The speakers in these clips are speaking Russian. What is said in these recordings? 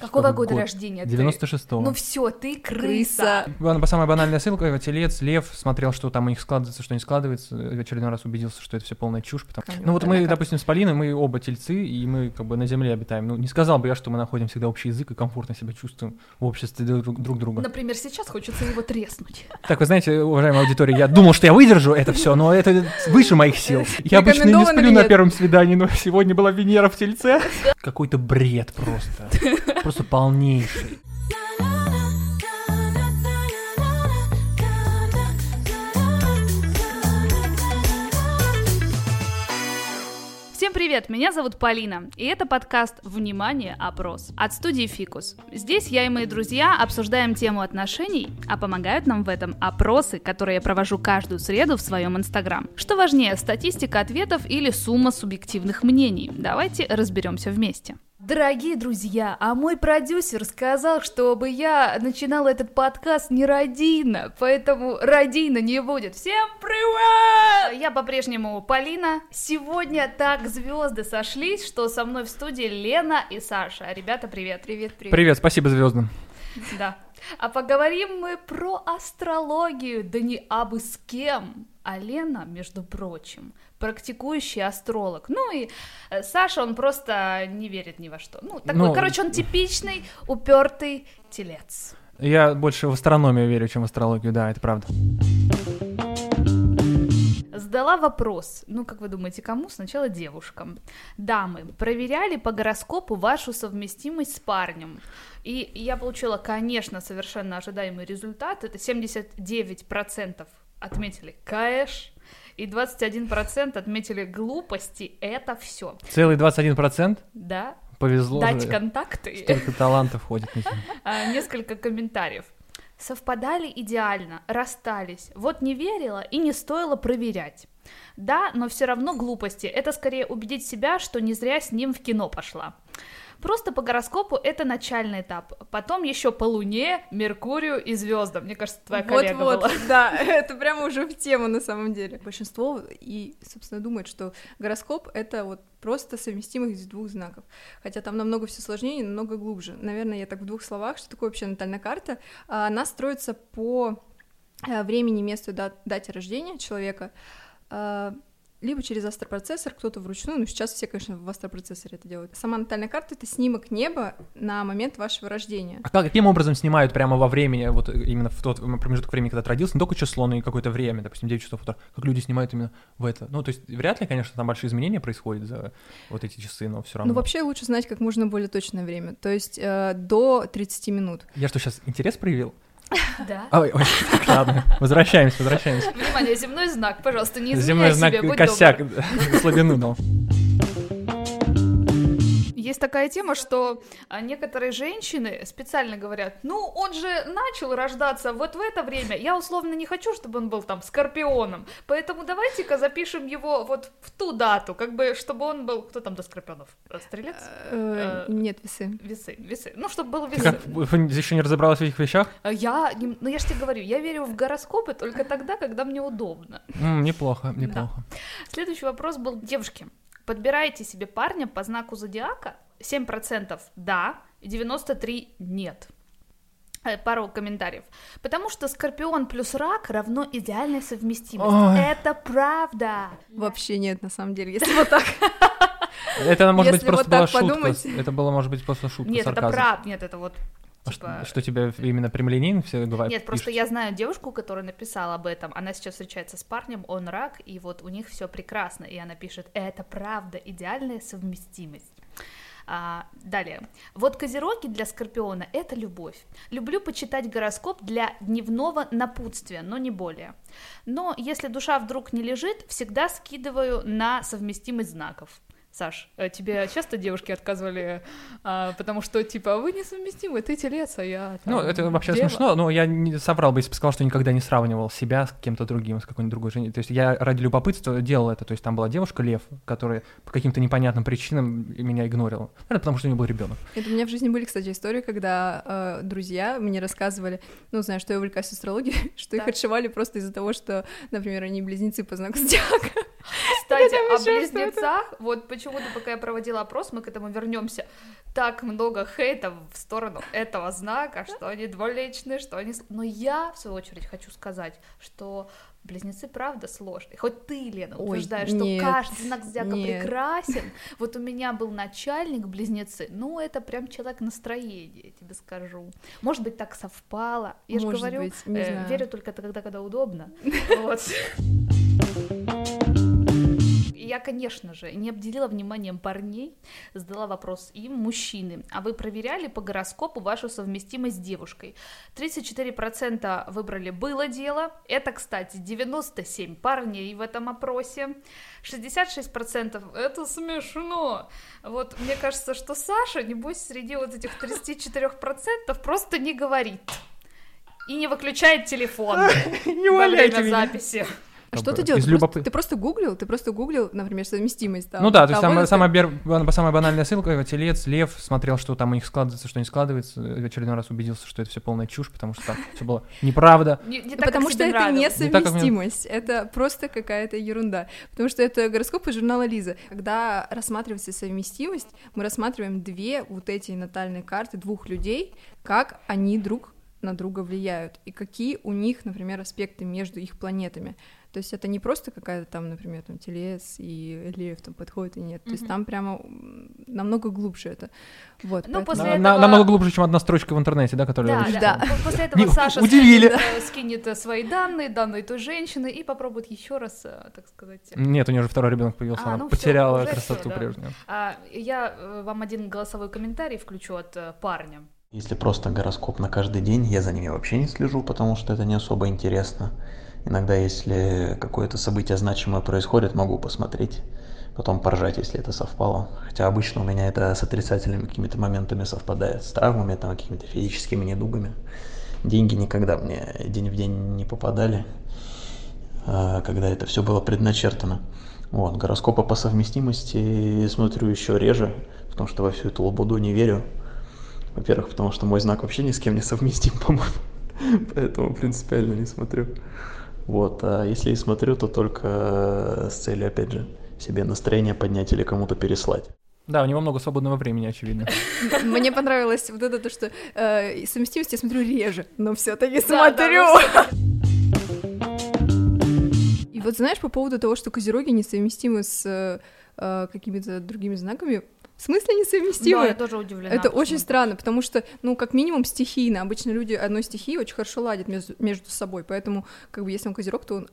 Какого года год? рождения 96-го. Ну все, ты крыса. крыса. Самая банальная ссылка, телец, лев, смотрел, что там у них складывается, что не складывается, в очередной раз убедился, что это все полная чушь. Потому... Ну вот мы, допустим, с Полиной, мы оба тельцы, и мы как бы на земле обитаем. Ну не сказал бы я, что мы находим всегда общий язык и комфортно себя чувствуем в обществе друг, друг друга. Например, сейчас хочется его треснуть. Так, вы знаете, уважаемая аудитория, я думал, что я выдержу это все, но это выше моих сил. Я обычно не сплю на первом свидании, но сегодня была Венера в тельце. Какой-то бред просто. Просто полнейший. Всем привет, меня зовут Полина, и это подкаст «Внимание! Опрос» от студии «Фикус». Здесь я и мои друзья обсуждаем тему отношений, а помогают нам в этом опросы, которые я провожу каждую среду в своем инстаграм. Что важнее, статистика ответов или сумма субъективных мнений? Давайте разберемся вместе. Дорогие друзья, а мой продюсер сказал, чтобы я начинал этот подкаст не родийно, поэтому родийно не будет. Всем привет! Я по-прежнему Полина. Сегодня так звезды сошлись, что со мной в студии Лена и Саша. Ребята, привет. Привет, привет. Привет, спасибо звездам. Да. А поговорим мы про астрологию, да не абы с кем. А Лена, между прочим, практикующий астролог. Ну и э, Саша, он просто не верит ни во что. Ну, такой, ну, короче, он типичный, упертый телец. Я больше в астрономию верю, чем в астрологию, да, это правда. Сдала вопрос. Ну, как вы думаете, кому? Сначала девушкам. Дамы, проверяли по гороскопу вашу совместимость с парнем. И я получила, конечно, совершенно ожидаемый результат. Это 79% отметили кэш, и 21% отметили глупости. Это все. Целый 21%? Да. Повезло. Дать же. контакты. Столько талантов ходит. А, несколько комментариев. Совпадали идеально, расстались. Вот не верила и не стоило проверять. Да, но все равно глупости. Это скорее убедить себя, что не зря с ним в кино пошла. Просто по гороскопу это начальный этап. Потом еще по Луне, Меркурию и звездам. Мне кажется, твоя вот, коллега вот, была. Да, это прямо уже в тему на самом деле. Большинство и, собственно, думает, что гороскоп — это вот просто совместимость двух знаков. Хотя там намного все сложнее, намного глубже. Наверное, я так в двух словах, что такое вообще натальная карта. А, она строится по э, времени, месту, дате рождения человека, а, либо через астропроцессор, кто-то вручную, но сейчас все, конечно, в астропроцессоре это делают. Сама натальная карта — это снимок неба на момент вашего рождения. А каким образом снимают прямо во времени, вот именно в тот промежуток времени, когда ты родился, не только число, но и какое-то время, допустим, 9 часов утра, как люди снимают именно в это? Ну, то есть вряд ли, конечно, там большие изменения происходят за вот эти часы, но все равно. Ну, вообще лучше знать как можно более точное время, то есть э, до 30 минут. Я что, сейчас интерес проявил? Да. Ой, ой, ладно, возвращаемся, возвращаемся. Внимание, земной знак, пожалуйста, не изменяй Земной знак, себе, будь косяк, слабину дал есть такая тема, что а, некоторые женщины специально говорят, ну, он же начал рождаться вот в это время, я условно не хочу, чтобы он был там скорпионом, поэтому давайте-ка запишем его вот в ту дату, как бы, чтобы он был, кто там до скорпионов? Стрелец? Э, э, нет, весы. Весы, весы, ну, чтобы был весы. Вы еще не разобралась в этих вещах? Э, я, ну, я же тебе говорю, я верю в гороскопы только тогда, когда мне удобно. Неплохо, неплохо. Следующий вопрос был девушки. Подбираете себе парня по знаку зодиака, 7% да, и 93% нет э, пару комментариев. Потому что Скорпион плюс рак равно идеальной совместимости. Ой. Это правда. Вообще нет, на самом деле, если вот так. Это, может быть, просто была шутка. Это было, может быть, просто шутка, Нет, это правда, нет, это вот а типа... Что, тебе именно прямолинейно все говорят? Нет, просто я знаю девушку, которая написала об этом. Она сейчас встречается с парнем, он рак, и вот у них все прекрасно. И она пишет: это правда, идеальная совместимость. А, далее. Вот козероги для Скорпиона — это любовь. Люблю почитать гороскоп для дневного напутствия, но не более. Но если душа вдруг не лежит, всегда скидываю на совместимость знаков. Саш, э, тебе часто девушки отказывали, а, потому что, типа, вы несовместимы, ты телец, а я... Там, ну, это вообще дева. смешно, но я не соврал бы, если бы сказал, что никогда не сравнивал себя с кем-то другим, с какой-нибудь другой женщиной. То есть я ради любопытства делал это. То есть там была девушка, Лев, которая по каким-то непонятным причинам меня игнорила. Это потому, что у нее был ребенок. Это у меня в жизни были, кстати, истории, когда э, друзья мне рассказывали, ну, знаешь, что я увлекаюсь астрологией, что да. их отшивали просто из-за того, что, например, они близнецы по знаку зодиака. Кстати, о близнецах, вот почему году, пока я проводила опрос, мы к этому вернемся. Так много хейта в сторону этого знака, что они двуличные, что они... Но я, в свою очередь, хочу сказать, что близнецы правда сложные. Хоть ты, Лена, утверждаешь, Ой, нет, что каждый знак зодиака нет. прекрасен. Вот у меня был начальник близнецы, ну это прям человек настроения, я тебе скажу. Может быть, так совпало. Я же говорю, быть, э, верю только тогда, когда удобно. Вот я, конечно же, не обделила вниманием парней, задала вопрос им, мужчины, а вы проверяли по гороскопу вашу совместимость с девушкой? 34% выбрали «было дело», это, кстати, 97 парней в этом опросе, 66% это смешно. Вот мне кажется, что Саша, небось, среди вот этих 34% просто не говорит и не выключает телефон во время записи. А что ты делаешь? Ты, любопы... просто, ты просто гуглил? Ты просто гуглил, например, совместимость там? Ну да, то есть самая, самая, бер... самая банальная ссылка, телец, лев, смотрел, что там у них складывается, что не складывается, в очередной раз убедился, что это все полная чушь, потому что там все было неправда. Потому что это не совместимость, это просто какая-то ерунда. Потому что это гороскоп из журнала Лиза. Когда рассматривается совместимость, мы рассматриваем две вот эти натальные карты двух людей, как они друг на друга влияют и какие у них, например, аспекты между их планетами. То есть это не просто какая-то там, например, там телес и лев там подходит и нет. Mm-hmm. То есть там прямо намного глубже это. Вот. Ну, после на, этого... на, намного глубже, чем одна строчка в интернете, да, которая. Да, да. После этого Саша удивили. Скинет, э, скинет э, свои данные, данные той женщины и попробует еще раз, э, так сказать. Нет, у нее уже второй ребенок появился, а, она ну, потеряла всё, красоту всё, да. прежнюю. А, я вам один голосовой комментарий включу от парня. Если просто гороскоп на каждый день, я за ними вообще не слежу, потому что это не особо интересно. Иногда, если какое-то событие значимое происходит, могу посмотреть, потом поржать, если это совпало. Хотя обычно у меня это с отрицательными какими-то моментами совпадает, с травмами, там, какими-то физическими недугами. Деньги никогда мне день в день не попадали, а, когда это все было предначертано. Вот, гороскопы по совместимости смотрю еще реже, потому что во всю эту лобуду не верю. Во-первых, потому что мой знак вообще ни с кем не совместим, по-моему. Поэтому принципиально не смотрю. Вот, а если и смотрю, то только с целью, опять же, себе настроение поднять или кому-то переслать. Да, у него много свободного времени, очевидно. Мне понравилось вот это то, что э, совместимость я смотрю реже, но все-таки смотрю. И вот знаешь, по поводу того, что козероги несовместимы с э, какими-то другими знаками, в смысле несовместимы? Да, я тоже удивлена. Это почему? очень странно, потому что, ну, как минимум, стихийно. Обычно люди одной стихии очень хорошо ладят между, между собой, поэтому, как бы, если он козерог, то он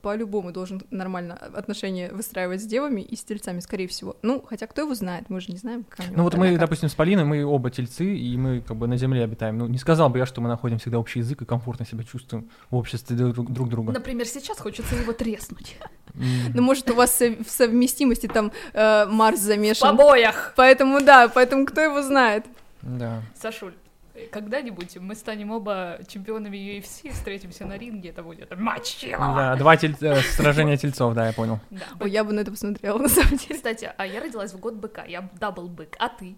по-любому должен нормально отношения выстраивать с девами и с тельцами, скорее всего. Ну, хотя кто его знает, мы же не знаем, как Ну вот мы, как. допустим, с Полиной, мы оба тельцы, и мы как бы на земле обитаем. Ну, не сказал бы я, что мы находим всегда общий язык и комфортно себя чувствуем в обществе друг, друг друга. Например, сейчас хочется его треснуть. Ну, может, у вас в совместимости там э, Марс замешан. В побоях! Поэтому, да, поэтому кто его знает. Да. Сашуль, когда-нибудь мы станем оба чемпионами UFC, встретимся на ринге, это будет матч Да, два тель... Э, сражения тельцов, да, я понял. Да. Ой, я бы на это посмотрела, на самом деле. Кстати, а я родилась в год быка, я double бык, а ты?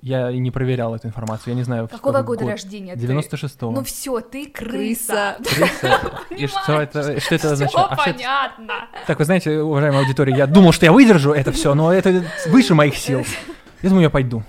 Я и не проверял эту информацию, я не знаю. Какого года год. рождения? 96-го. Ну все, ты крыса. Крыса. И что это, что это означает? Все понятно. Так, вы знаете, уважаемая аудитория, я думал, что я выдержу это все, но это выше моих сил. Я думаю, я пойду.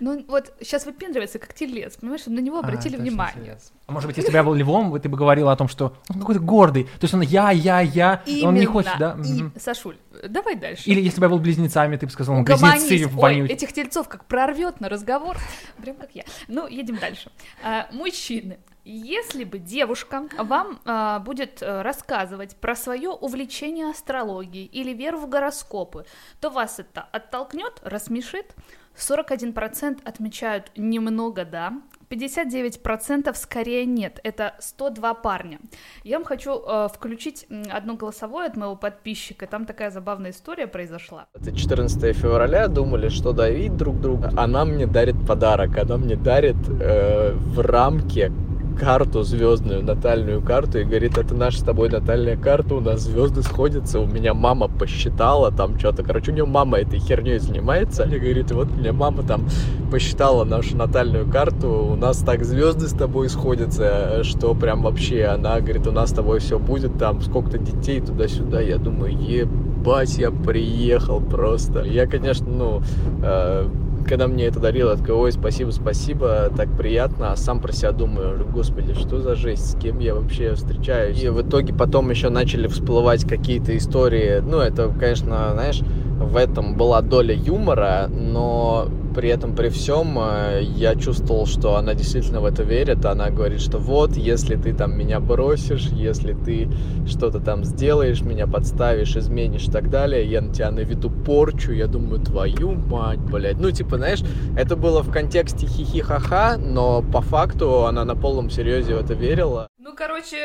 Ну вот сейчас выпендривается как телец, понимаешь, на него а, обратили а, внимание. Телец. А может быть, если бы я был львом, ты бы говорила о том, что он какой-то гордый, то есть он я, я, я, Именно. он не хочет, да? И, угу. Сашуль, давай дальше. Или если бы я был близнецами, ты бы сказал, он близнецы Ой, этих тельцов как прорвет на разговор, прям как я. Ну, едем дальше. А, мужчины. Если бы девушка вам а, будет а, рассказывать про свое увлечение астрологией или веру в гороскопы, то вас это оттолкнет, рассмешит, 41% отмечают немного да, 59% скорее нет. Это 102 парня. Я вам хочу э, включить одно голосовое от моего подписчика. Там такая забавная история произошла. Это 14 февраля, думали, что давить друг друга. Она мне дарит подарок. Она мне дарит э, в рамке карту звездную, натальную карту, и говорит, это наша с тобой натальная карта, у нас звезды сходятся, у меня мама посчитала там что-то, короче, у нее мама этой херней занимается, и говорит, вот мне мама там посчитала нашу натальную карту, у нас так звезды с тобой сходятся, что прям вообще, она говорит, у нас с тобой все будет, там сколько-то детей туда-сюда, я думаю, ебать я приехал просто. Я, конечно, ну, э, когда мне это дарило, я такой, ой, спасибо, спасибо, так приятно, а сам про себя думаю, господи, что за жесть, с кем я вообще встречаюсь. И в итоге потом еще начали всплывать какие-то истории, ну, это, конечно, знаешь, в этом была доля юмора, но при этом, при всем, э, я чувствовал, что она действительно в это верит. Она говорит, что вот, если ты там меня бросишь, если ты что-то там сделаешь, меня подставишь, изменишь и так далее, я на тебя наведу порчу, я думаю, твою мать, блядь. Ну, типа, знаешь, это было в контексте хихи-ха-ха, но по факту она на полном серьезе в это верила. Ну, короче,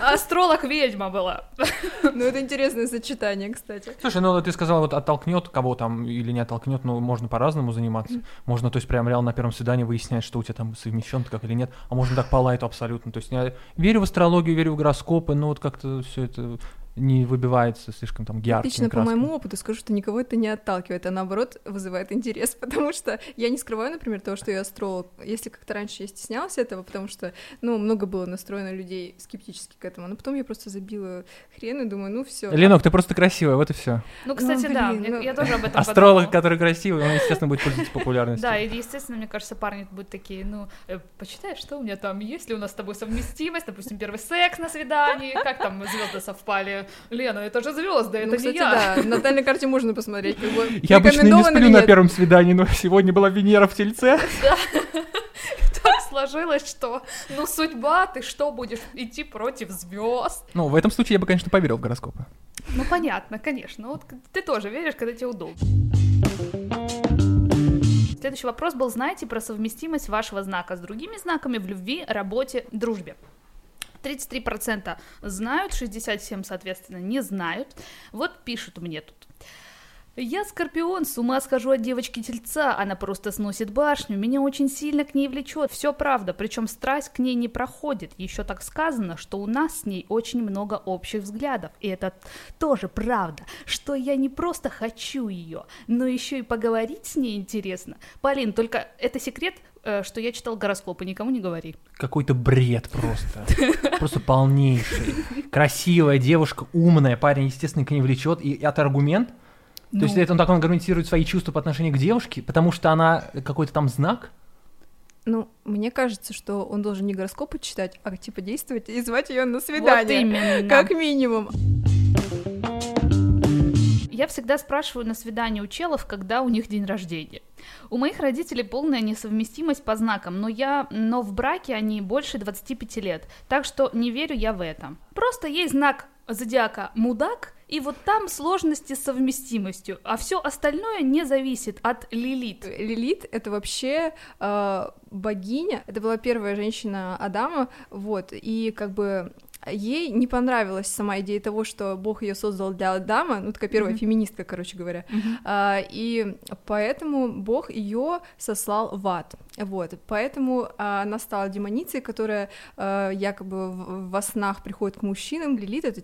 Астролог ведьма была. Ну, это интересное сочетание, кстати. Слушай, ну ты сказала, вот оттолкнет кого там или не оттолкнет, ну можно по-разному заниматься. Можно, то есть, прям реально на первом свидании выяснять, что у тебя там совмещен как или нет. А можно так по лайту абсолютно. То есть я верю в астрологию, верю в гороскопы, но вот как-то все это не выбивается слишком там яркими Лично красками. по моему опыту скажу, что никого это не отталкивает, а наоборот вызывает интерес, потому что я не скрываю, например, того, что я астролог. Если как-то раньше я стеснялась этого, потому что, ну, много было настроено людей скептически к этому, но потом я просто забила хрен и думаю, ну все. Ленок, ты просто красивая, вот и все. Ну, кстати, Ну, да, блин, мне- ну- я тоже об этом Астролог, подумала. который красивый, он, естественно, будет пользоваться популярностью. Да, и, естественно, мне кажется, парни будут такие, ну, э, почитай, что у меня там, есть ли у нас с тобой совместимость, допустим, первый секс на свидании, как там звезды совпали. Лена, это же звезды, это Ну, не кстати, я. да, на натальной карте можно посмотреть, как бы Я обычно не сплю на первом свидании, но сегодня была Венера в Тельце. Так сложилось, что, ну, судьба, ты что, будешь идти против звезд? Ну, в этом случае я бы, конечно, поверил в гороскопы. Ну, понятно, конечно. Вот ты тоже веришь, когда тебе удобно. Следующий вопрос был, знаете про совместимость вашего знака с другими знаками в любви, работе, дружбе? 33% знают, 67% соответственно не знают. Вот пишут мне тут. Я скорпион, с ума схожу от девочки тельца, она просто сносит башню, меня очень сильно к ней влечет, все правда, причем страсть к ней не проходит, еще так сказано, что у нас с ней очень много общих взглядов, и это тоже правда, что я не просто хочу ее, но еще и поговорить с ней интересно. Полин, только это секрет, э, что я читал гороскопы, никому не говори. Какой-то бред просто. Просто полнейший. Красивая девушка, умная, парень, естественно, к ней влечет. И это аргумент. То есть Ну. это он так он аргументирует свои чувства по отношению к девушке, потому что она какой-то там знак. Ну, мне кажется, что он должен не гороскопы читать, а типа действовать и звать ее на свидание. Вот именно. Как минимум. Я всегда спрашиваю на свидании у челов, когда у них день рождения. У моих родителей полная несовместимость по знакам, но я, но в браке они больше 25 лет, так что не верю я в это. Просто есть знак зодиака мудак, и вот там сложности с совместимостью, а все остальное не зависит от Лилит. Лилит — это вообще э, богиня, это была первая женщина Адама, вот, и как бы ей не понравилась сама идея того, что Бог ее создал для Адама, ну такая первая Мгм. феминистка, короче говоря, А, и поэтому Бог ее сослал в ад. Вот, поэтому а, она стала демоницей, которая а, якобы во снах приходит к мужчинам. Лилит это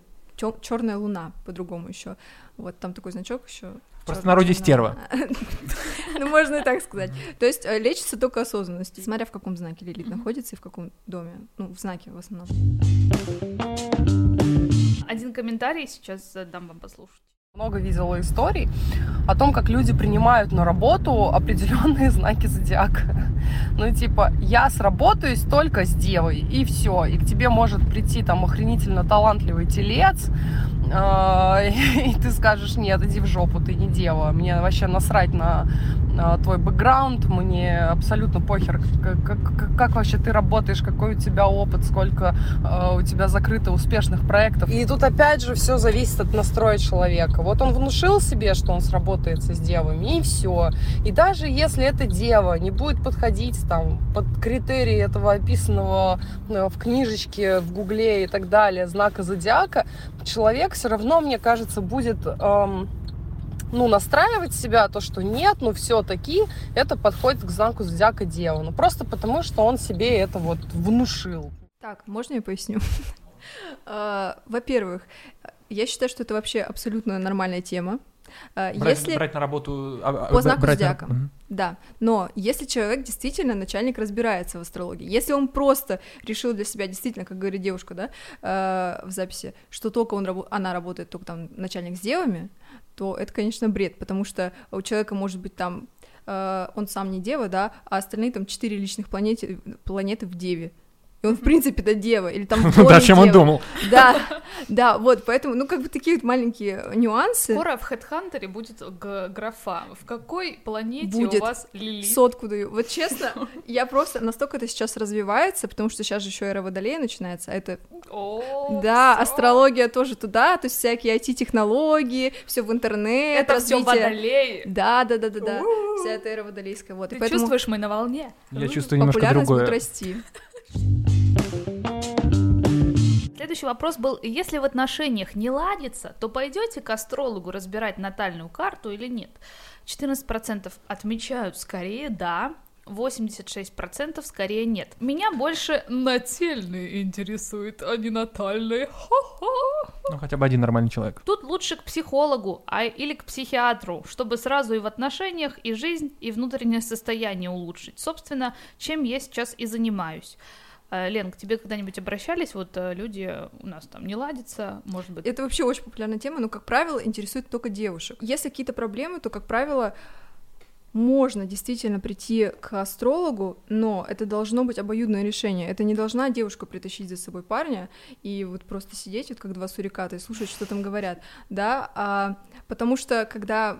черная луна, по-другому еще. Вот там такой значок еще. В простонародье стерва. Ну, можно и так сказать. То есть э, лечится только осознанностью, смотря в каком знаке Лилит находится и в каком доме. Ну, в знаке в основном. Один комментарий сейчас дам вам послушать. Много видела историй о том, как люди принимают на работу определенные знаки зодиака. Ну, типа, я сработаюсь только с девой, и все. И к тебе может прийти там охренительно талантливый телец, э, и ты скажешь, нет, иди в жопу, ты не дева. Мне вообще насрать на, твой бэкграунд, мне абсолютно похер, как- как- как вообще ты работаешь, какой у тебя опыт, сколько э, у тебя закрыто успешных проектов. И тут опять же все зависит от настроя человека. Вот он внушил себе, что он сработается с девами, и все. И даже если эта дева не будет подходить там под критерии этого описанного э, в книжечке, в гугле и так далее знака зодиака, человек все равно, мне кажется, будет эм, ну, настраивать себя, то, что нет, ну, все-таки это подходит к знаку зодиака Дева. Ну, просто потому, что он себе это вот внушил. Так, можно я поясню? А, Во-первых, я считаю, что это вообще абсолютно нормальная тема. А, Брать, Если брать на работу... а, а, По знаку брать на- зодиака. Мгм. Да, но если человек действительно начальник разбирается в астрологии, если он просто решил для себя действительно, как говорит девушка, да, э, в записи, что только он рабо- она работает только там начальник с девами, то это, конечно, бред, потому что у человека может быть там э, он сам не дева, да, а остальные там четыре личных планеты, планеты в деве. И он, в принципе, да дева, или там Да, чем он думал. Да, да, вот, поэтому, ну, как бы такие вот маленькие нюансы. Скоро в Хедхантере будет графа. В какой планете будет. у вас Лилит? Сотку даю. Вот честно, я просто настолько это сейчас развивается, потому что сейчас же еще эра Водолея начинается, а это О, Да, всё. астрология тоже туда, то есть всякие IT-технологии, все в интернет, Это все водолей. Да, да, да, да, да. Вся эта эра водолейская. Вот. Ты поэтому чувствуешь, мы на волне? Я чувствую немножко популярность будет другое. расти. Следующий вопрос был, если в отношениях не ладится, то пойдете к астрологу разбирать натальную карту или нет? 14% отмечают скорее да, 86% скорее нет. Меня больше нательные интересует, а не натальные. Хо-хо. Ну, хотя бы один нормальный человек. Тут лучше к психологу а, или к психиатру, чтобы сразу и в отношениях, и жизнь, и внутреннее состояние улучшить. Собственно, чем я сейчас и занимаюсь. Э, Лен, к тебе когда-нибудь обращались? Вот э, люди у нас там не ладятся, может быть. Это вообще очень популярная тема, но, как правило, интересует только девушек. Если какие-то проблемы, то, как правило, можно действительно прийти к астрологу, но это должно быть обоюдное решение. Это не должна девушка притащить за собой парня и вот просто сидеть, вот как два суриката, и слушать, что там говорят, да, а, потому что когда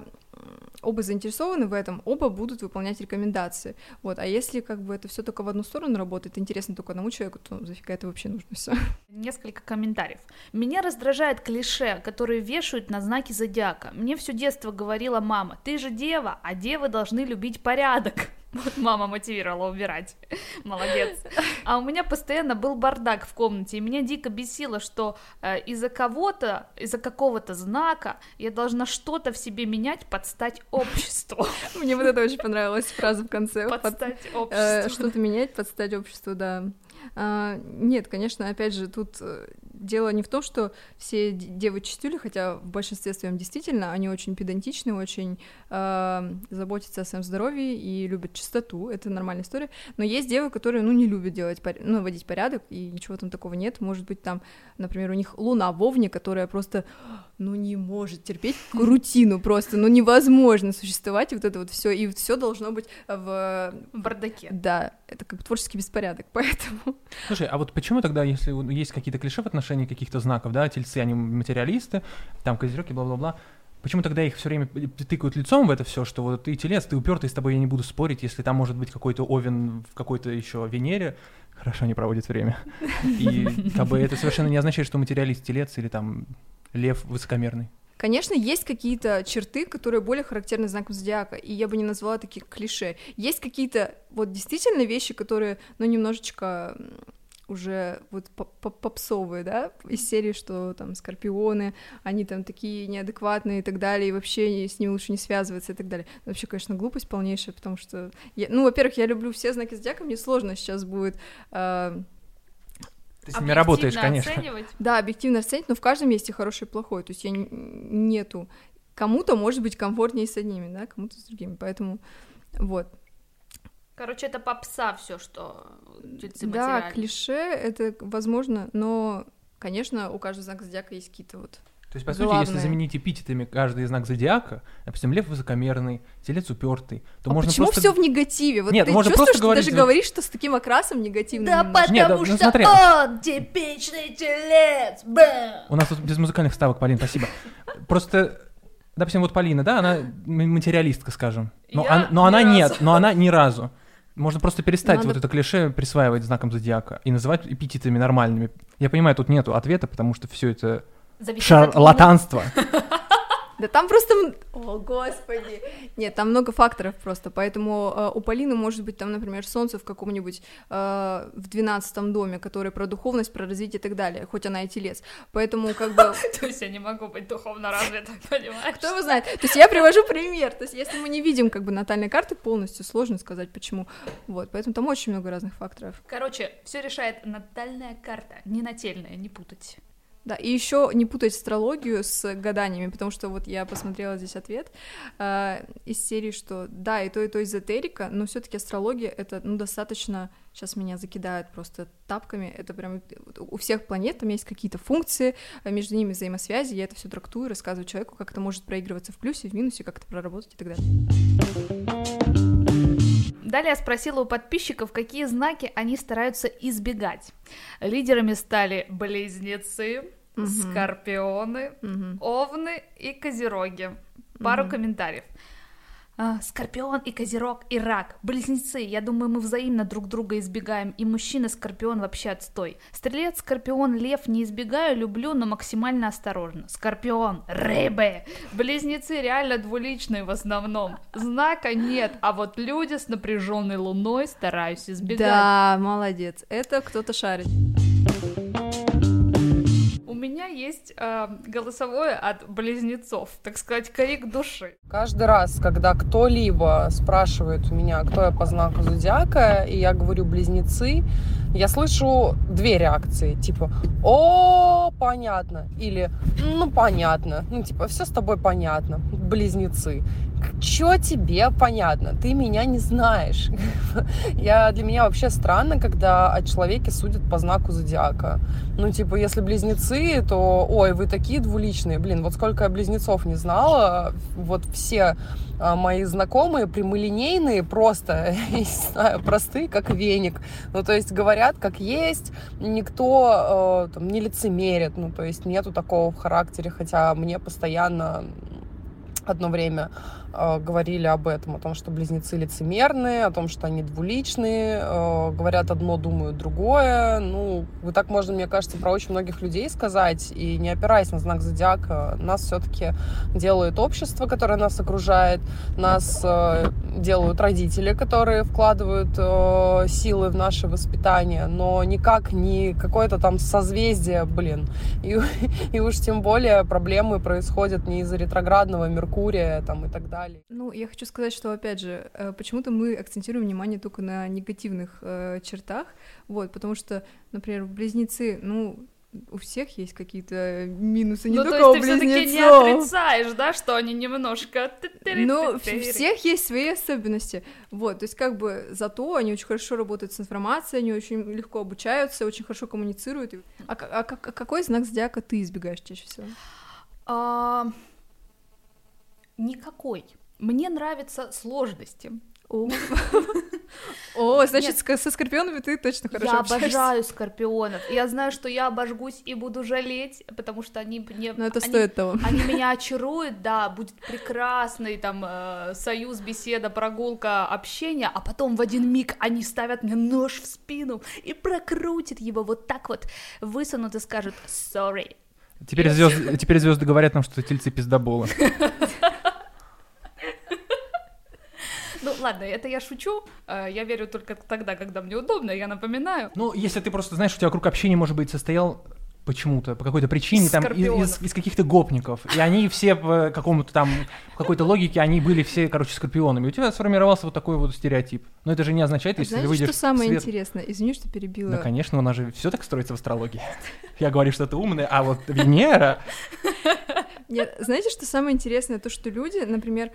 оба заинтересованы в этом, оба будут выполнять рекомендации, вот, а если как бы это все только в одну сторону работает, интересно только одному человеку, то зафига это вообще нужно все. Несколько комментариев. Меня раздражает клише, которые вешают на знаки зодиака. Мне все детство говорила мама, ты же дева, а девы должны любить порядок. Вот мама мотивировала убирать. Молодец. А у меня постоянно был бардак в комнате, и меня дико бесило, что э, из-за кого-то, из-за какого-то знака я должна что-то в себе менять под стать обществу. Мне вот это очень понравилась фраза в конце. Под Под- стать Э, обществу. что-то менять, подстать обществу, да. А, нет, конечно, опять же, тут э, дело не в том, что все д- девы чистюли, хотя в большинстве своем действительно они очень педантичны, очень э, заботятся о своем здоровье и любят чистоту, это нормальная история. Но есть девы, которые, ну, не любят делать, ну, водить порядок, и ничего там такого нет. Может быть, там, например, у них луна в Овне, которая просто, ну, не может терпеть рутину просто, ну, невозможно существовать, и вот это вот все, и все должно быть в В бардаке. да, это как бы творческий беспорядок, поэтому... Слушай, а вот почему тогда, если есть какие-то клише в отношении каких-то знаков, да, тельцы, они материалисты, там козереги, бла-бла-бла, почему тогда их все время тыкают лицом в это все, что вот ты телец, ты упертый, с тобой я не буду спорить, если там может быть какой-то овен в какой-то еще Венере, хорошо не проводит время. И как бы это совершенно не означает, что материалист телец или там лев высокомерный. Конечно, есть какие-то черты, которые более характерны знаком зодиака, и я бы не назвала таких клише. Есть какие-то вот действительно вещи, которые, ну, немножечко уже вот поп- поп- попсовые, да, из серии, что там скорпионы, они там такие неадекватные и так далее, и вообще с ними лучше не связываться и так далее. Вообще, конечно, глупость полнейшая, потому что, я, ну, во-первых, я люблю все знаки зодиака, мне сложно сейчас будет э, Ты с ними работаешь, Объективно конечно. оценивать. Да, объективно оценить, но в каждом есть и хорошее и плохое. То есть я нету. Кому-то может быть комфортнее с одними, да, кому-то с другими. Поэтому вот. Короче, это попса все, что тельцы да, клише это возможно, но, конечно, у каждого знака зодиака есть какие-то вот. То есть, по сути, если Главное. заменить эпитетами каждый знак зодиака, допустим, лев высокомерный, телец упертый, то а можно почему просто... все в негативе? Вот Нет, ты можно чувствуешь, просто что говорить, даже вот- говоришь, что с таким окрасом негативным. Да немножко? Нет, да, потому ну что смотри. он типичный телец, бэм. У нас тут без музыкальных ставок, Полин, спасибо. Просто, допустим, вот Полина, да, она материалистка, скажем. Но, Я он- но она ни нет, разу. но она ни разу. Можно просто перестать Надо- вот это клише присваивать знаком зодиака и называть эпитетами нормальными. Я понимаю, тут нету ответа, потому что все это Зависит шарлатанство. Да там просто... О, господи! Нет, там много факторов просто, поэтому э, у Полины может быть там, например, солнце в каком-нибудь э, в двенадцатом доме, который про духовность, про развитие и так далее, хоть она и телец. Поэтому как бы... То есть я не могу быть духовно развитой, понимаешь? Кто его знает? То есть я привожу пример. То есть если мы не видим как бы натальной карты полностью, сложно сказать почему. Вот, поэтому там очень много разных факторов. Короче, все решает натальная карта, не нательная, не путать. Да, и еще не путать астрологию с гаданиями, потому что вот я посмотрела здесь ответ э, из серии, что да, и то, и то эзотерика, но все-таки астрология это ну, достаточно. Сейчас меня закидают просто тапками. Это прям у всех планет там есть какие-то функции, а между ними взаимосвязи. Я это все трактую, рассказываю человеку, как это может проигрываться в плюсе, в минусе, как это проработать и так далее. Далее я спросила у подписчиков, какие знаки они стараются избегать. Лидерами стали близнецы, угу. скорпионы, угу. овны и козероги. Пару угу. комментариев. А, Скорпион и Козерог и Рак, близнецы, я думаю, мы взаимно друг друга избегаем, и мужчина Скорпион вообще отстой. Стрелец, Скорпион, Лев не избегаю, люблю, но максимально осторожно. Скорпион, рыбы, близнецы реально двуличные в основном. Знака нет, а вот люди с напряженной луной стараюсь избегать. Да, молодец, это кто-то шарит меня есть э, голосовое от близнецов, так сказать, крик души. Каждый раз, когда кто-либо спрашивает у меня, кто я по знаку зодиака, и я говорю близнецы, я слышу две реакции, типа «О, понятно» или «Ну, понятно», ну, типа «Все с тобой понятно», близнецы что тебе понятно? Ты меня не знаешь. Я, для меня вообще странно, когда о человеке судят по знаку зодиака. Ну, типа, если близнецы, то, ой, вы такие двуличные. Блин, вот сколько я близнецов не знала, вот все а, мои знакомые прямолинейные, просто, не знаю, простые, как веник. Ну, то есть говорят, как есть, никто э, там, не лицемерит, ну, то есть нету такого в характере, хотя мне постоянно одно время э, говорили об этом, о том, что близнецы лицемерные, о том, что они двуличные, э, говорят одно, думают другое. Ну, вы так можно, мне кажется, про очень многих людей сказать, и не опираясь на знак зодиака, нас все-таки делает общество, которое нас окружает, нас э, делают родители, которые вкладывают силы в наше воспитание, но никак не какое-то там созвездие, блин. И, и уж тем более проблемы происходят не из-за ретроградного Меркурия там и так далее. Ну, я хочу сказать, что, опять же, э, почему-то мы акцентируем внимание только на негативных э, чертах, вот, потому что, например, близнецы, ну, у всех есть какие-то минусы, не ну, только то есть у ты близнецов. все-таки не отрицаешь, да, что они немножко... Ну, у всех есть свои особенности, вот, то есть как бы зато они очень хорошо работают с информацией, они очень легко обучаются, очень хорошо коммуницируют. А, а, а какой знак зодиака ты избегаешь чаще всего? Никакой. Мне нравятся сложности. О, значит, со скорпионами ты точно хорошо Я обожаю скорпионов. Я знаю, что я обожгусь и буду жалеть, потому что они мне... Но это стоит того. Они меня очаруют, да, будет прекрасный там э, союз, беседа, прогулка, общение, а потом в один миг они ставят мне нож в спину и прокрутят его вот так вот, высунут и скажут «sorry». Теперь звезды говорят нам, что тельцы пиздоболы. Ну ладно, это я шучу. Э, я верю только тогда, когда мне удобно, я напоминаю. Ну, если ты просто знаешь, у тебя круг общения, может быть, состоял почему-то, по какой-то причине, там, из, из каких-то гопников. И они все по какому-то там, какой-то логике, они были все, короче, скорпионами. И у тебя сформировался вот такой вот стереотип. Но это же не означает, если Знаешь, ты выйдешь что самое свет... интересное? Извини, что перебила. Да, конечно, у нас же все так строится в астрологии. Я говорю, что ты умный, а вот Венера... Нет, знаете, что самое интересное? То, что люди, например,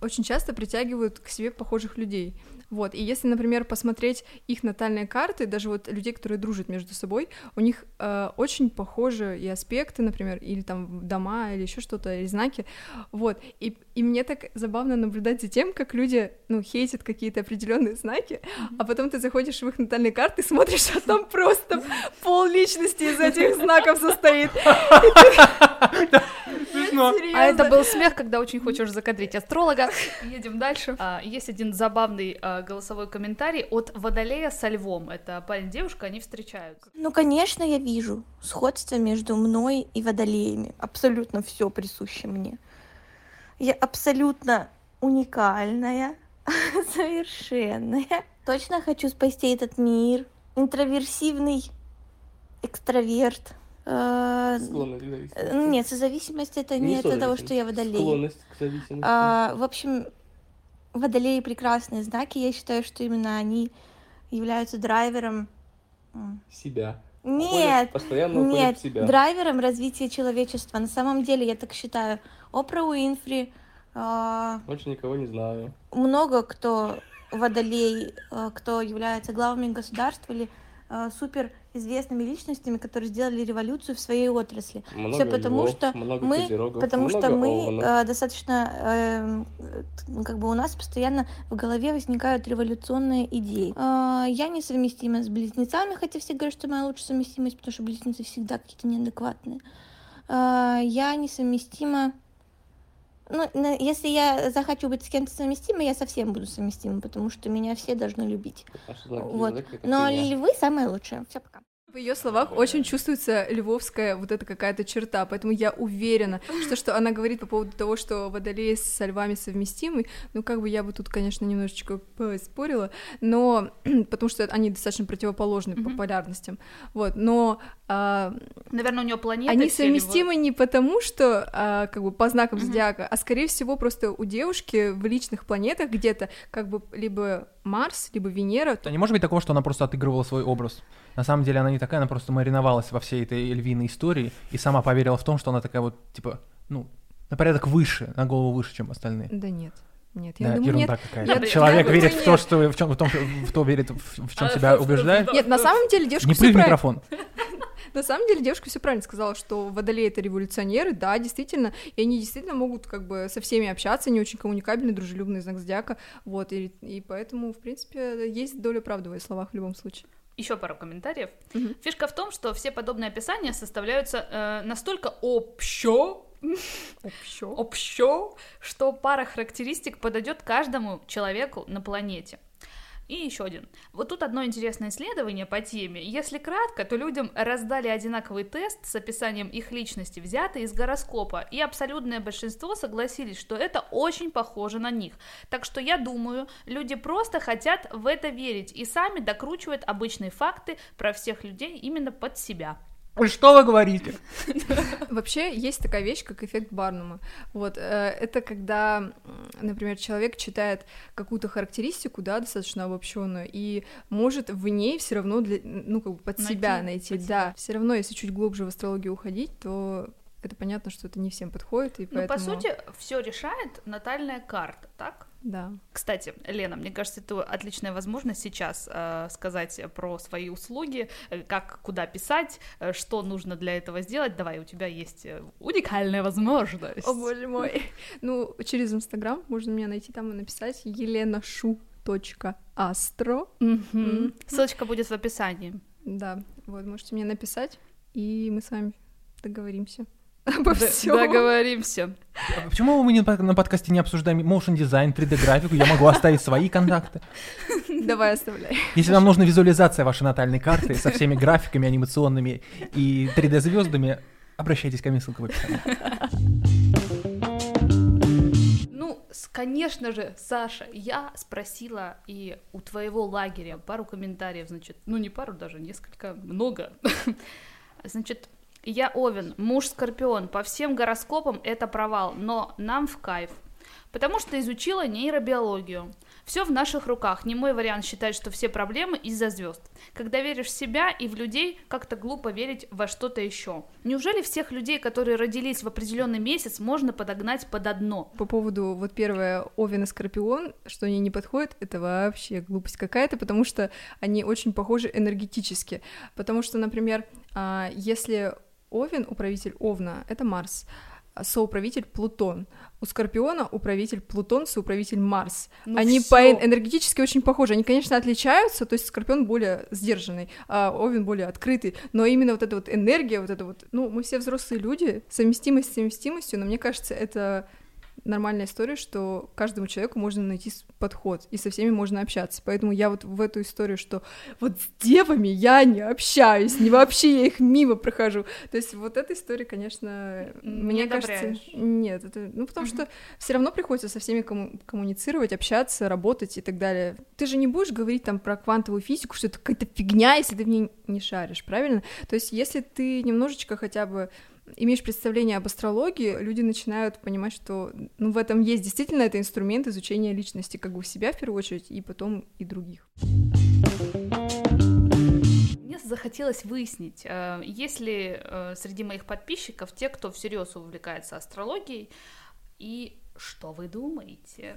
очень часто притягивают к себе похожих людей. Вот, и если, например, посмотреть их натальные карты, даже вот людей, которые дружат между собой, у них э, очень похожи и аспекты, например, или там дома, или еще что-то, или знаки, вот, и, и мне так забавно наблюдать за тем, как люди, ну, хейтят какие-то определенные знаки, а потом ты заходишь в их натальные карты и смотришь, а там просто пол личности из этих знаков состоит. А это был смех, когда очень хочешь закадрить астролога. Едем дальше. А, есть один забавный а, голосовой комментарий от Водолея со Львом. Это парень-девушка, они встречаются. Ну, конечно, я вижу сходство между мной и Водолеями. Абсолютно все присуще мне. Я абсолютно уникальная, совершенная. Точно хочу спасти этот мир. Интроверсивный экстраверт. Э, Склонность к зависимости. Нет, созависимость это не, не от того, что я водолей. Склонность к зависимости. А, в общем, водолеи прекрасные знаки. Я считаю, что именно они являются драйвером себя. Нет, постоянно уходят нет, в себя. драйвером развития человечества. На самом деле, я так считаю, Опра Уинфри, а, Больше никого не знаю. много кто водолей, а, кто является главами государств или а, супер известными личностями, которые сделали революцию в своей отрасли. Много Все потому, львов, что много мы, потому много что мы э, достаточно, э, как бы у нас постоянно в голове возникают революционные идеи. Э, я несовместима с близнецами, хотя все говорят, что моя лучшая совместимость, потому что близнецы всегда какие-то неадекватные. Э, я несовместима ну, если я захочу быть с кем-то совместимой, я совсем буду совместима, потому что меня все должны любить. Вот. Но львы самые лучшие. Все, пока. В ее словах очень чувствуется львовская вот эта какая-то черта, поэтому я уверена, что что она говорит по поводу того, что водолеи со львами совместимы, ну как бы я бы тут, конечно, немножечко поспорила, но потому что они достаточно противоположны по полярностям, вот, но а, Наверное, у нее планета. они совместимы не потому, что а, как бы по знакам зодиака, а скорее всего просто у девушки в личных планетах где-то как бы либо Марс, либо Венера, А не может быть такого, что она просто отыгрывала свой образ? На самом деле она не такая, она просто мариновалась во всей этой львиной истории и сама поверила в том, что она такая вот, типа, ну, на порядок выше, на голову выше, чем остальные. да нет, нет, я Да, думаю, нет, какая-то. Я- Человек я верит думаю, в то, нет. что в чем, в том, в то верит, в, в чем А, себя убеждает. Нет, на самом деле девушка Не пыль в микрофон. На самом деле девушка все правильно сказала, что водолеи это революционеры, да, действительно, и они действительно могут как бы со всеми общаться, они очень коммуникабельны, дружелюбный знак зодиака, вот, и, и поэтому, в принципе, есть доля правды в словах в любом случае. Еще пару комментариев. Мгм. Фишка в том, что все подобные описания составляются э, настолько общо, Общо. общо, что пара характеристик подойдет каждому человеку на планете. И еще один. Вот тут одно интересное исследование по теме. Если кратко, то людям раздали одинаковый тест с описанием их личности, взятый из гороскопа, и абсолютное большинство согласились, что это очень похоже на них. Так что я думаю, люди просто хотят в это верить и сами докручивают обычные факты про всех людей именно под себя. Что вы говорите? Вообще есть такая вещь, как эффект Барнума. Вот, э, это когда, например, человек читает какую-то характеристику, да, достаточно обобщенную, и может в ней все равно, для, ну, как бы под Найти, себя найти, под да. Все равно, если чуть глубже в астрологию уходить, то это понятно, что это не всем подходит, и Ну, по поэтому... сути, все решает натальная карта, так? Да. Кстати, Лена, мне кажется, это отличная возможность сейчас э, сказать про свои услуги, э, как куда писать, э, что нужно для этого сделать. Давай, у тебя есть э, уникальная возможность. О боже мой. Ну, через Инстаграм можно меня найти там и написать еленашу.астро. Мгм. Мгм. Ссылочка будет в описании. Да, вот, можете мне написать, и мы с вами договоримся обо Д- всем. Договоримся. А Почему мы не на подкасте не обсуждаем motion дизайн, 3D-графику? Я могу оставить свои контакты. Давай оставляй. Если вам нужна визуализация вашей натальной карты со всеми графиками анимационными и 3D-звездами, обращайтесь ко мне, ссылка в описании. Ну, конечно же, Саша, я спросила и у твоего лагеря пару комментариев, значит, ну не пару даже, несколько, много. Значит, я Овен, муж Скорпион, по всем гороскопам это провал, но нам в кайф. Потому что изучила нейробиологию. Все в наших руках. Не мой вариант считать, что все проблемы из-за звезд. Когда веришь в себя и в людей, как-то глупо верить во что-то еще. Неужели всех людей, которые родились в определенный месяц, можно подогнать под одно? По поводу, вот первое, Овен и Скорпион, что они не подходят, это вообще глупость какая-то, потому что они очень похожи энергетически. Потому что, например, а, если Овен, управитель Овна, это Марс, соуправитель Плутон. У Скорпиона управитель Плутон, соуправитель Марс. Ну они всё. по эн- энергетически очень похожи. Они, конечно, отличаются, то есть Скорпион более сдержанный, а Овен более открытый, но именно вот эта вот энергия, вот это вот, ну, мы все взрослые люди, совместимость с совместимостью, но мне кажется, это нормальная история, что каждому человеку можно найти подход, и со всеми можно общаться. Поэтому я вот в эту историю, что вот с девами я не общаюсь, не вообще я их мимо прохожу. То есть вот эта история, конечно, Не мне кажется... одобряешь. Нет, это... Ну, потому что все равно приходится со всеми комму- коммуницировать, общаться, работать и так далее. Ты же не будешь говорить там про квантовую физику, что это какая-то фигня, если ты в ней не шаришь, правильно? То есть если ты немножечко хотя бы имеешь представление об астрологии, люди начинают понимать, что ну, в этом есть действительно это инструмент изучения личности, как бы себя в первую очередь, и потом и других. Мне захотелось выяснить, э, есть ли э, среди моих подписчиков те, кто всерьез увлекается астрологией, и что вы думаете?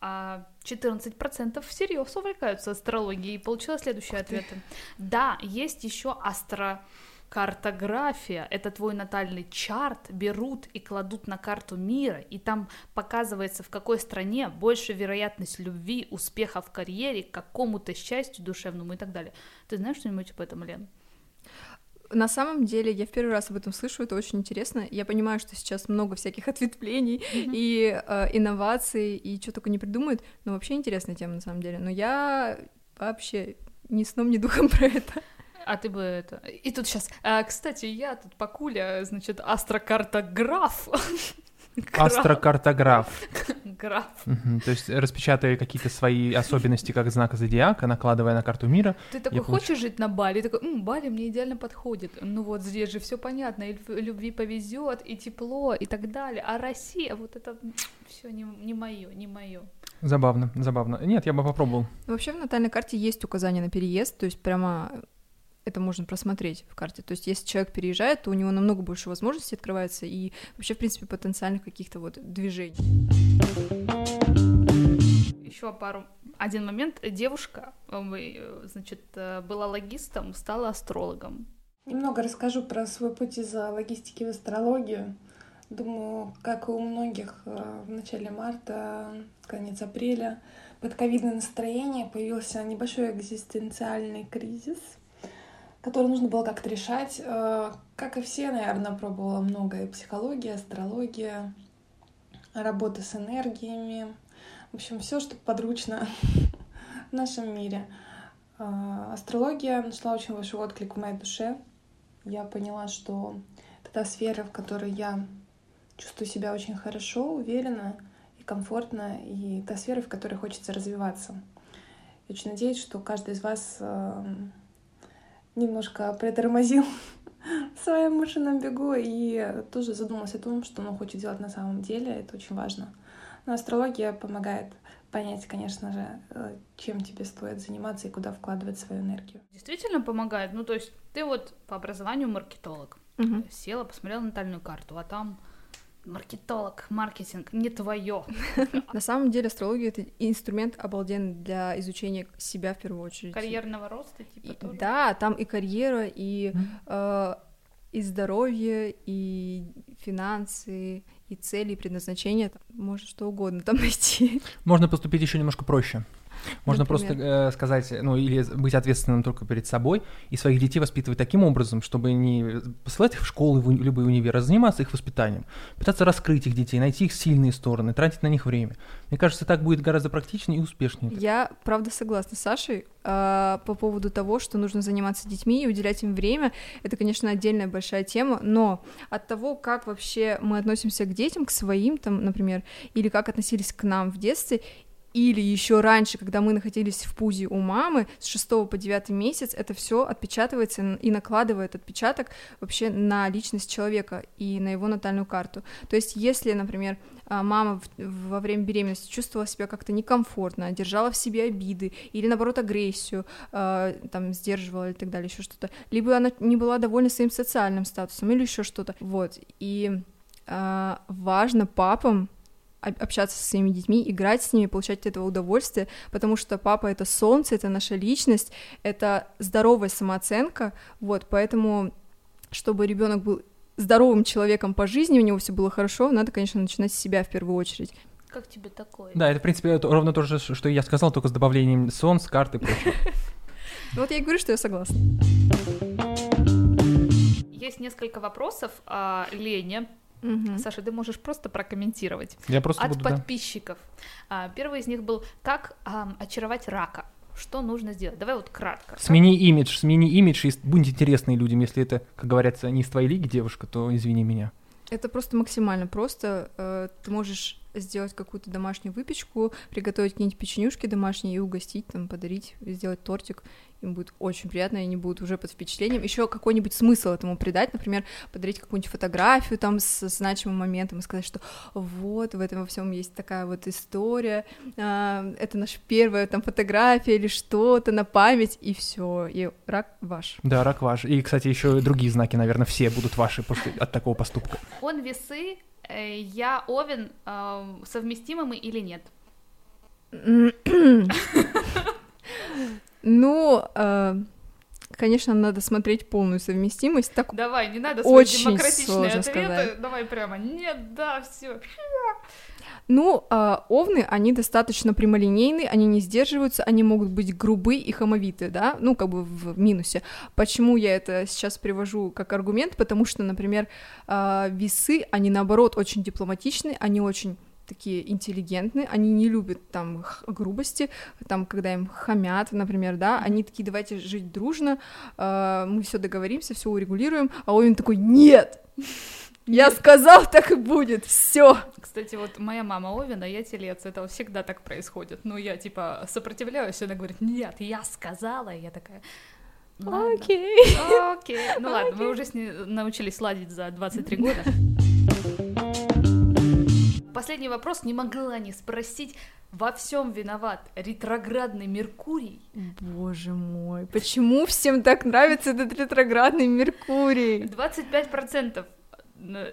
А 14% всерьез увлекаются астрологией. И получила следующие ответы. Да, есть еще астро картография — это твой натальный чарт, берут и кладут на карту мира, и там показывается, в какой стране больше вероятность любви, успеха в карьере, какому-то счастью душевному и так далее. Ты знаешь что-нибудь об этом, Лен? На самом деле, я в первый раз об этом слышу, это очень интересно. Я понимаю, что сейчас много всяких ответвлений mm-hmm. и э, инноваций, и что только не придумают, но вообще интересная тема на самом деле. Но я вообще ни сном, ни духом про это. А ты бы это... И тут сейчас... А, кстати, я тут покуля, значит, астрокартограф. Астрокартограф. Граф. Угу, то есть распечатывая какие-то свои особенности как знака зодиака, накладывая на карту мира. Ты такой, хочешь получ... жить на Бали? Ты такой, М, Бали мне идеально подходит. Ну вот здесь же все понятно, и любви повезет, и тепло, и так далее. А Россия, вот это все не, не мое, не мое. Забавно, забавно. Нет, я бы попробовал. Вообще в натальной карте есть указание на переезд, то есть прямо это можно просмотреть в карте. То есть, если человек переезжает, то у него намного больше возможностей открывается и вообще, в принципе, потенциальных каких-то вот движений. Еще пару один момент. Девушка, э, значит, э, была логистом, стала астрологом. Немного расскажу про свой путь из логистики в астрологию. Думаю, как и у многих, э, в начале марта, конец апреля, под ковидное настроение появился небольшой экзистенциальный кризис — который нужно было как-то решать. Э, как и все, наверное, пробовала многое. Психология, астрология, работа с энергиями. В общем, все, что подручно в нашем мире. Э, астрология нашла очень большой отклик в моей душе. Я поняла, что это та сфера, в которой я чувствую себя очень хорошо, уверенно и комфортно, и та сфера, в которой хочется развиваться. Я очень надеюсь, что каждый из вас э, немножко притормозил в своем машинном бегу и тоже задумался о том, что он хочет делать на самом деле. Это очень важно. Но астрология помогает понять, конечно же, э, чем тебе стоит заниматься и куда вкладывать свою энергию. Действительно помогает. Ну, то есть ты вот по образованию маркетолог. Угу. Села, посмотрела натальную карту, а там маркетолог, маркетинг не твое. На самом деле астрология это инструмент обалденный для изучения себя в первую очередь. Карьерного роста, типа. И, да, там и карьера, и э, и здоровье, и финансы, и цели, и предназначение, может что угодно там найти. Можно поступить еще немножко проще. Можно Например? просто э, сказать, ну, или быть ответственным только перед собой и своих детей воспитывать таким образом, чтобы не посылать их в школы, в любые универы, а заниматься их воспитанием, пытаться раскрыть их детей, найти их сильные стороны, тратить на них время. Мне кажется, так будет гораздо практичнее и успешнее. Я, правда, согласна с Сашей э, по поводу того, что нужно заниматься детьми и уделять им время. Это, конечно, отдельная большая тема, но от того, как вообще мы относимся к детям, к своим, там, например, или как относились к нам в детстве, или еще раньше, когда мы находились в пузе у мамы, с 6 по 9 месяц, это все отпечатывается и накладывает отпечаток вообще на личность человека и на его натальную карту. То есть, если, например, а, мама во время беременности чувствовала себя как-то некомфортно, держала в себе обиды или, наоборот, агрессию, а, там, сдерживала и так далее, еще что-то, либо она не была довольна своим социальным статусом или еще что-то, вот, и а, важно папам общаться со своими детьми, играть с ними, получать от этого удовольствие, потому что папа — это солнце, это наша личность, это здоровая самооценка, вот, поэтому, чтобы ребенок был здоровым человеком по жизни, у него все было хорошо, надо, конечно, начинать с себя в первую очередь. Как тебе такое? Да, это, в принципе, это ровно то же, что я сказал, только с добавлением солнц, карты и прочее. Вот я и говорю, что я согласна. Есть несколько вопросов о Лене, Угу. Саша, ты можешь просто прокомментировать. Я просто От буду, подписчиков. Да. Первый из них был «Как а, очаровать рака?» Что нужно сделать? Давай вот кратко. Смени как... имидж, смени имидж, и будь интересной людям. Если это, как говорится, не из твоей лиги девушка, то извини меня. Это просто максимально просто. Э, ты можешь сделать какую-то домашнюю выпечку, приготовить какие-нибудь печенюшки домашние и угостить, там, подарить, сделать тортик. Им будет очень приятно, и они будут уже под впечатлением. Еще какой-нибудь смысл этому придать, например, подарить какую-нибудь фотографию там с значимым моментом и сказать, что вот в этом во всем есть такая вот история, а, это наша первая там фотография или что-то на память, и все, и рак ваш. Да, рак ваш. И, кстати, еще другие знаки, наверное, все будут ваши после от такого поступка. Он весы, я Овен, э, совместимы мы или нет? Ну, э, конечно, надо смотреть полную совместимость. Так Давай, не надо свои Очень демократичные ответы. сказать. Давай прямо. Нет, да, все. Ну, а, овны, они достаточно прямолинейны, они не сдерживаются, они могут быть грубы и хамовиты, да, ну, как бы в минусе. Почему я это сейчас привожу как аргумент? Потому что, например, а, весы, они, наоборот, очень дипломатичны, они очень такие интеллигентные, они не любят там грубости, там, когда им хамят, например, да, они такие, давайте жить дружно, а, мы все договоримся, все урегулируем, а Овен такой, нет, я сказал, так и будет, все. Кстати, вот моя мама Овен, а я телец. Это всегда так происходит. Ну, я типа сопротивляюсь, она говорит, нет, я сказала. И я такая, ладно. Окей. Окей. Ну ладно, мы уже с ней научились ладить за 23 года. Последний вопрос не могла не спросить. Во всем виноват ретроградный Меркурий. Боже мой, почему всем так нравится этот ретроградный Меркурий? 25%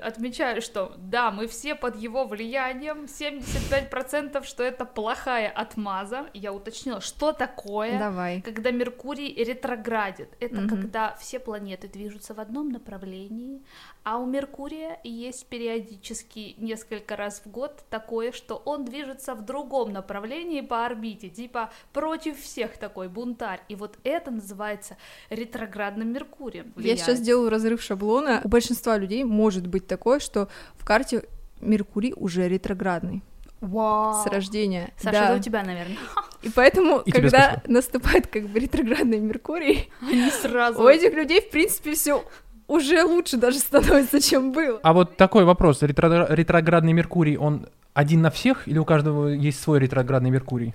отмечаю, что да, мы все под его влиянием, 75% что это плохая отмаза. Я уточнила, что такое, Давай. когда Меркурий ретроградит. Это Мгм. когда все планеты движутся в одном направлении, а у Меркурия есть периодически несколько раз в год такое, что он движется в другом направлении по орбите, типа против всех такой бунтарь. И вот это называется ретроградным Меркурием. Я влияет. сейчас делаю разрыв шаблона. У большинства людей может быть такое, что в карте Меркурий уже ретроградный Вау. с рождения. Саша, Да. это у тебя, наверное. И поэтому, И когда наступает как бы ретроградный Меркурий, Они сразу... у этих людей, в принципе, все уже лучше даже становится, чем было. А вот такой вопрос. Ретро- ретроградный Меркурий, он один на всех или у каждого есть свой ретроградный Меркурий?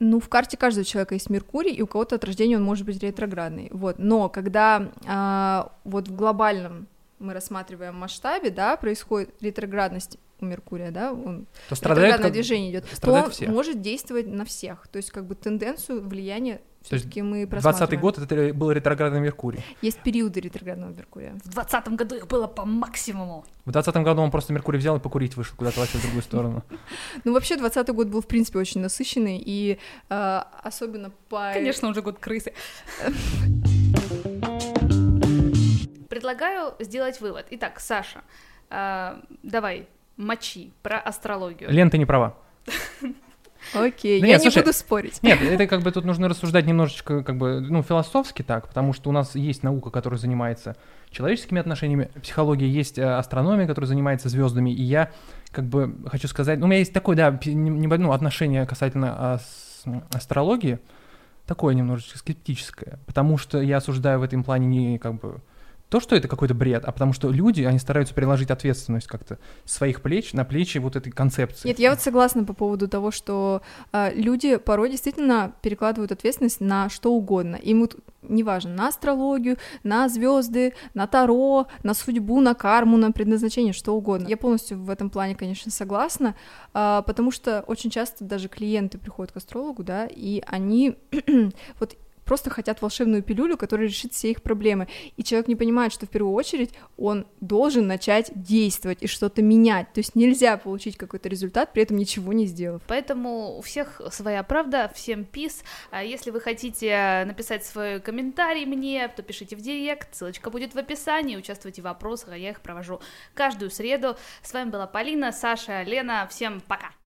Ну, в карте каждого человека есть Меркурий, и у кого-то от рождения он может быть ретроградный. Вот. Но когда а, вот в глобальном мы рассматриваем масштабе, да, происходит ретроградность у Меркурия, да, он То страдает ретроградное как- движение идет, то он все. может действовать на всех. То есть как бы тенденцию влияния все-таки мы 20 просматриваем. год это был ретроградный Меркурий. Есть периоды ретроградного Меркурия. В двадцатом году их было по максимуму. В 20 году он просто Меркурий взял и покурить вышел куда-то вообще в другую сторону. Ну, вообще, 20 год был, в принципе, очень насыщенный, и э, особенно по... Конечно, уже год крысы. Предлагаю сделать вывод. Итак, Саша, а, давай, мочи про астрологию. Лен, ты не права. Окей, Да я нет, не слушай, буду спорить. Нет, это как бы тут нужно рассуждать немножечко как бы, ну, философски так, потому что у нас есть наука, которая занимается человеческими отношениями, психология, есть э, астрономия, которая занимается звездами, и я как бы хочу сказать, ну, у меня есть такое, да, пи- не- не- ну, отношение касательно ас- астрологии, такое немножечко скептическое, потому что я осуждаю в этом плане не как бы то, что это какой-то бред, а потому что люди, они стараются переложить ответственность как-то своих плеч на плечи вот этой концепции. Нет, я вот согласна по поводу того, что э, люди порой действительно перекладывают ответственность на что угодно. Им вот неважно, на астрологию, на звезды, на таро, на судьбу, на карму, на предназначение, что угодно. Я полностью в этом плане, конечно, согласна, а, потому что очень часто даже клиенты приходят к астрологу, да, и они вот просто хотят волшебную пилюлю, которая решит все их проблемы. И человек не понимает, что в первую очередь он должен начать действовать и что-то менять. То есть нельзя получить какой-то результат, при этом ничего не сделав. Поэтому у всех своя правда, всем пис. А Если вы хотите написать свой комментарий мне, то пишите в директ, ссылочка будет в описании, участвуйте в вопросах, а я их провожу каждую среду. С вами была Полина, Саша, Лена, всем пока!